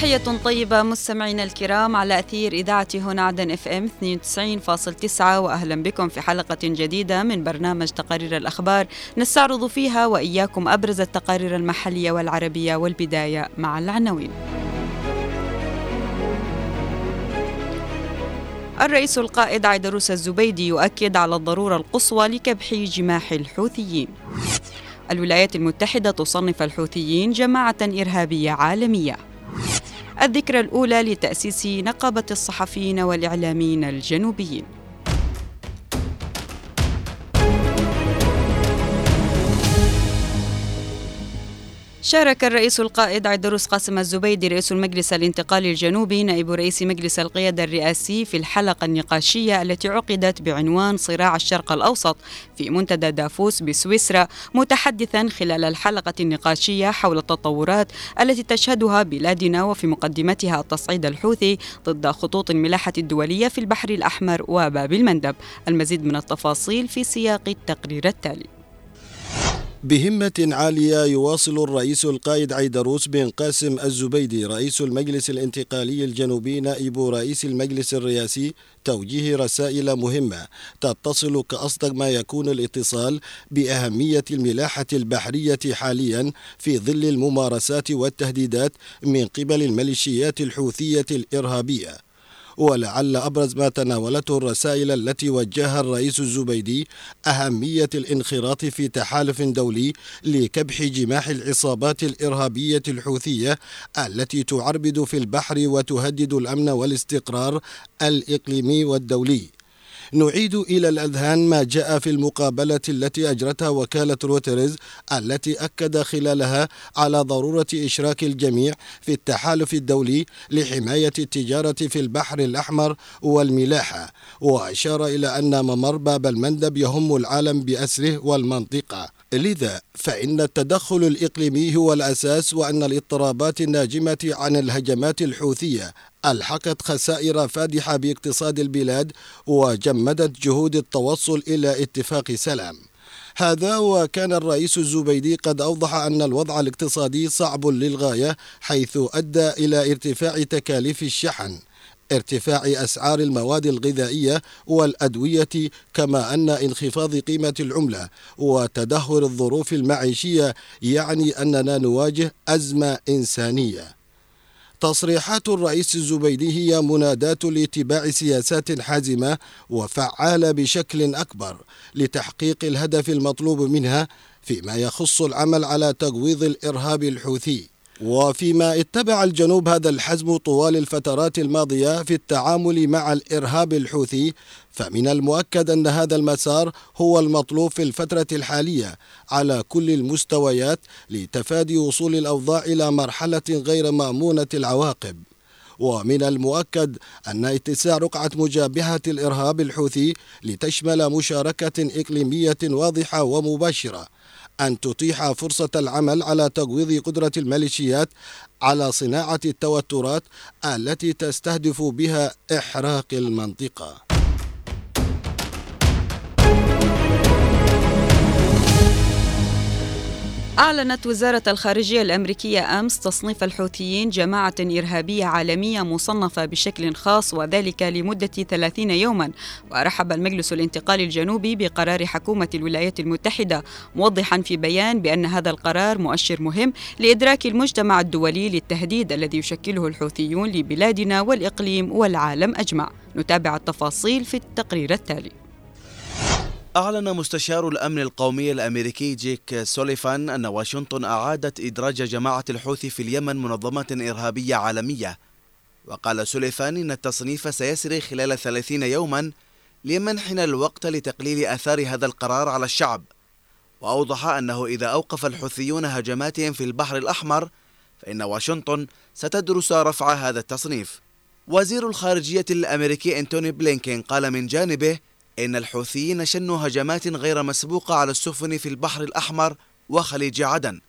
تحية طيبة مستمعينا الكرام على أثير إذاعة هنا عدن إف إم 92.9 وأهلا بكم في حلقة جديدة من برنامج تقارير الأخبار نستعرض فيها وإياكم أبرز التقارير المحلية والعربية والبداية مع العناوين. الرئيس القائد عيدروس الزبيدي يؤكد على الضرورة القصوى لكبح جماح الحوثيين. الولايات المتحدة تصنف الحوثيين جماعة إرهابية عالمية. الذكرى الأولى لتأسيس نقابة الصحفيين والإعلاميين الجنوبيين. شارك الرئيس القائد عيدروس قاسم الزبيدي رئيس المجلس الانتقالي الجنوبي نائب رئيس مجلس القيادة الرئاسي في الحلقة النقاشية التي عقدت بعنوان صراع الشرق الأوسط في منتدى دافوس بسويسرا متحدثا خلال الحلقة النقاشية حول التطورات التي تشهدها بلادنا وفي مقدمتها التصعيد الحوثي ضد خطوط الملاحة الدولية في البحر الأحمر وباب المندب. المزيد من التفاصيل في سياق التقرير التالي. بهمة عالية يواصل الرئيس القائد عيدروس بن قاسم الزبيدي رئيس المجلس الانتقالي الجنوبي نائب رئيس المجلس الرئاسي توجيه رسائل مهمة تتصل كأصدق ما يكون الاتصال بأهمية الملاحة البحرية حاليا في ظل الممارسات والتهديدات من قبل الميليشيات الحوثية الإرهابية. ولعل أبرز ما تناولته الرسائل التي وجهها الرئيس الزبيدي أهمية الانخراط في تحالف دولي لكبح جماح العصابات الإرهابية الحوثية التي تعربد في البحر وتهدد الأمن والاستقرار الإقليمي والدولي. نعيد إلى الأذهان ما جاء في المقابلة التي أجرتها وكالة روترز التي أكد خلالها على ضرورة إشراك الجميع في التحالف الدولي لحماية التجارة في البحر الأحمر والملاحة وأشار إلى أن ممر باب المندب يهم العالم بأسره والمنطقة. لذا فإن التدخل الإقليمي هو الأساس وأن الاضطرابات الناجمة عن الهجمات الحوثية ألحقت خسائر فادحة باقتصاد البلاد وجمدت جهود التوصل إلى اتفاق سلام. هذا وكان الرئيس الزبيدي قد أوضح أن الوضع الاقتصادي صعب للغاية حيث أدى إلى ارتفاع تكاليف الشحن ارتفاع أسعار المواد الغذائية والأدوية كما أن انخفاض قيمة العملة وتدهور الظروف المعيشية يعني أننا نواجه أزمة إنسانية. تصريحات الرئيس الزبيدي هي مناداة لاتباع سياسات حازمة وفعالة بشكل أكبر لتحقيق الهدف المطلوب منها فيما يخص العمل على تجويض الإرهاب الحوثي. وفيما اتبع الجنوب هذا الحزم طوال الفترات الماضية في التعامل مع الإرهاب الحوثي فمن المؤكد أن هذا المسار هو المطلوب في الفترة الحالية على كل المستويات لتفادي وصول الأوضاع إلى مرحلة غير مأمونة العواقب. ومن المؤكد أن اتساع رقعة مجابهة الإرهاب الحوثي لتشمل مشاركة إقليمية واضحة ومباشرة أن تتيح فرصة العمل على تجويض قدرة الميليشيات على صناعة التوترات التي تستهدف بها إحراق المنطقة. أعلنت وزارة الخارجية الأمريكية أمس تصنيف الحوثيين جماعة إرهابية عالمية مصنفة بشكل خاص وذلك لمدة 30 يوما. ورحب المجلس الانتقالي الجنوبي بقرار حكومة الولايات المتحدة موضحا في بيان بأن هذا القرار مؤشر مهم لإدراك المجتمع الدولي للتهديد الذي يشكله الحوثيون لبلادنا والإقليم والعالم أجمع. نتابع التفاصيل في التقرير التالي. أعلن مستشار الأمن القومي الأمريكي جيك سوليفان أن واشنطن أعادت إدراج جماعة الحوثي في اليمن منظمة إرهابية عالمية. وقال سوليفان إن التصنيف سيسري خلال ثلاثين يوما ليمنحنا الوقت لتقليل آثار هذا القرار على الشعب. وأوضح أنه إذا أوقف الحوثيون هجماتهم في البحر الأحمر فإن واشنطن ستدرس رفع هذا التصنيف. وزير الخارجية الأمريكي أنتوني بلينكين قال من جانبه إن الحوثيين شنوا هجمات غير مسبوقة على السفن في البحر الأحمر وخليج عدن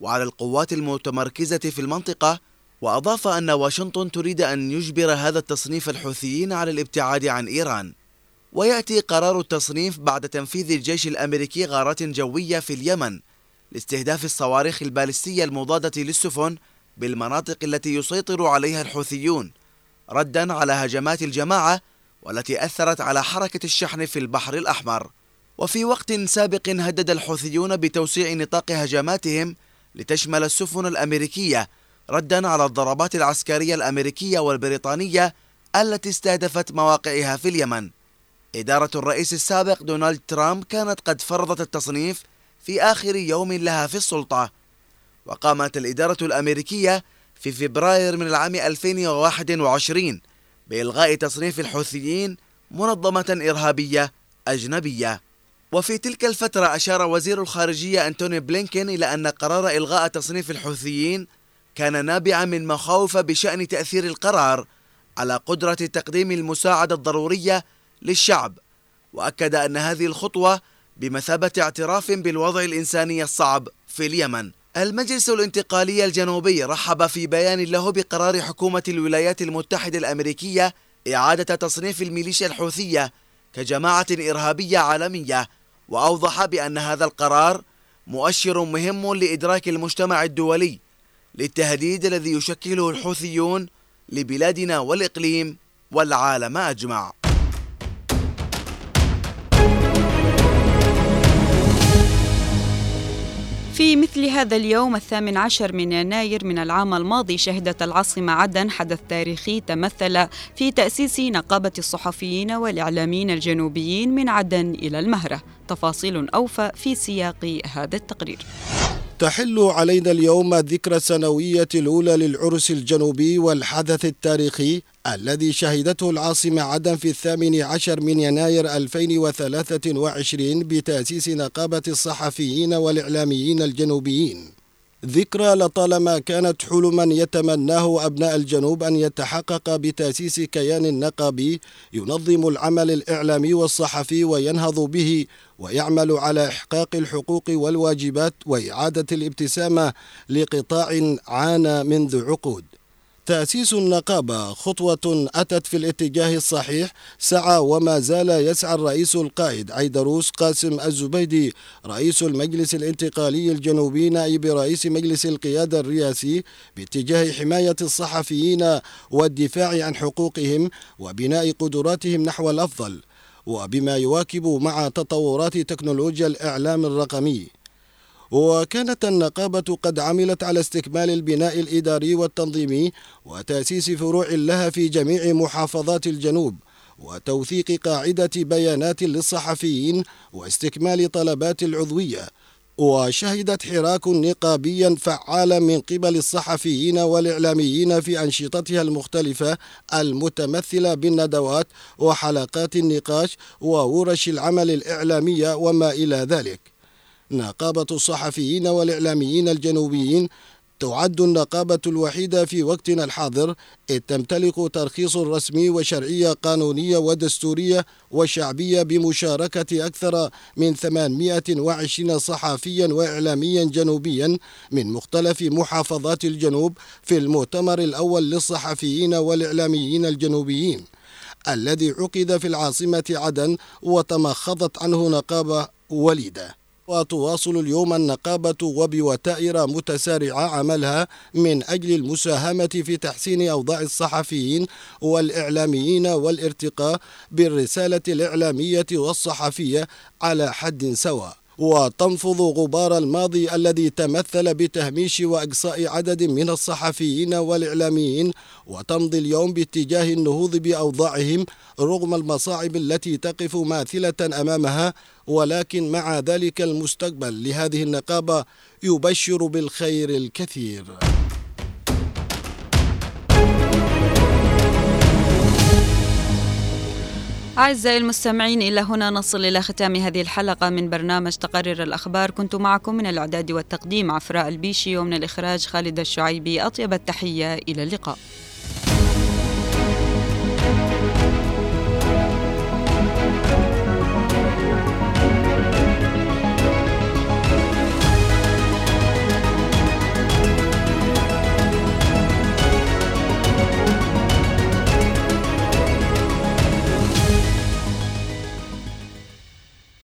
وعلى القوات المتمركزة في المنطقة وأضاف أن واشنطن تريد أن يجبر هذا التصنيف الحوثيين على الابتعاد عن إيران. ويأتي قرار التصنيف بعد تنفيذ الجيش الأمريكي غارات جوية في اليمن لاستهداف الصواريخ البالستية المضادة للسفن بالمناطق التي يسيطر عليها الحوثيون ردا على هجمات الجماعة والتي أثرت على حركة الشحن في البحر الأحمر. وفي وقت سابق هدد الحوثيون بتوسيع نطاق هجماتهم لتشمل السفن الأمريكية ردا على الضربات العسكرية الأمريكية والبريطانية التي استهدفت مواقعها في اليمن. إدارة الرئيس السابق دونالد ترامب كانت قد فرضت التصنيف في آخر يوم لها في السلطة. وقامت الإدارة الأمريكية في فبراير من العام 2021 بإلغاء تصنيف الحوثيين منظمة إرهابية أجنبية. وفي تلك الفترة أشار وزير الخارجية أنتوني بلينكين إلى أن قرار إلغاء تصنيف الحوثيين كان نابعا من مخاوف بشأن تأثير القرار على قدرة تقديم المساعدة الضرورية للشعب. وأكد أن هذه الخطوة بمثابة اعتراف بالوضع الإنساني الصعب في اليمن. المجلس الانتقالي الجنوبي رحب في بيان له بقرار حكومة الولايات المتحدة الأمريكية إعادة تصنيف الميليشيا الحوثية كجماعة إرهابية عالمية وأوضح بأن هذا القرار مؤشر مهم لإدراك المجتمع الدولي للتهديد الذي يشكله الحوثيون لبلادنا والإقليم والعالم أجمع. في مثل هذا اليوم الثامن عشر من يناير من العام الماضي شهدت العاصمة عدن حدث تاريخي تمثل في تأسيس نقابة الصحفيين والإعلاميين الجنوبيين من عدن إلى المهرة. تفاصيل أوفى في سياق هذا التقرير. تحل علينا اليوم الذكرى السنوية الأولى للعرس الجنوبي والحدث التاريخي الذي شهدته العاصمة عدن في الثامن عشر من يناير 2023 بتأسيس نقابة الصحفيين والإعلاميين الجنوبيين. ذكرى لطالما كانت حلما يتمناه أبناء الجنوب أن يتحقق بتأسيس كيان نقابي ينظم العمل الإعلامي والصحفي وينهض به ويعمل على إحقاق الحقوق والواجبات وإعادة الابتسامة لقطاع عانى منذ عقود. تأسيس النقابة خطوة أتت في الاتجاه الصحيح سعى وما زال يسعى الرئيس القائد عيدروس قاسم الزبيدي رئيس المجلس الانتقالي الجنوبي نائب رئيس مجلس القيادة الرئاسي باتجاه حماية الصحفيين والدفاع عن حقوقهم وبناء قدراتهم نحو الأفضل وبما يواكب مع تطورات تكنولوجيا الإعلام الرقمي. وكانت النقابة قد عملت على استكمال البناء الإداري والتنظيمي وتأسيس فروع لها في جميع محافظات الجنوب وتوثيق قاعدة بيانات للصحفيين واستكمال طلبات العضوية. وشهدت حراك نقابيا فعالا من قبل الصحفيين والإعلاميين في أنشطتها المختلفة المتمثلة بالندوات وحلقات النقاش وورش العمل الإعلامية وما إلى ذلك. نقابة الصحفيين والإعلاميين الجنوبيين تعد النقابة الوحيدة في وقتنا الحاضر إذ تمتلك ترخيص رسمي وشرعية قانونية ودستورية وشعبية بمشاركة أكثر من 820 صحفيا وإعلاميا جنوبيا من مختلف محافظات الجنوب في المؤتمر الأول للصحفيين والإعلاميين الجنوبيين الذي عقد في العاصمة عدن وتمخضت عنه نقابة وليدة. وتواصل اليوم النقابة وبوتائر متسارعة عملها من أجل المساهمة في تحسين أوضاع الصحفيين والإعلاميين والارتقاء بالرسالة الإعلامية والصحفية على حد سواء. وتنفض غبار الماضي الذي تمثل بتهميش وإقصاء عدد من الصحفيين والإعلاميين وتمضي اليوم باتجاه النهوض بأوضاعهم رغم المصاعب التي تقف ماثلة أمامها. ولكن مع ذلك المستقبل لهذه النقابة يبشر بالخير الكثير. أعزائي المستمعين إلى هنا نصل إلى ختام هذه الحلقة من برنامج تقرر الأخبار. كنت معكم من الإعداد والتقديم عفراء البيشي ومن الإخراج خالد الشعيبي. أطيب التحية إلى اللقاء.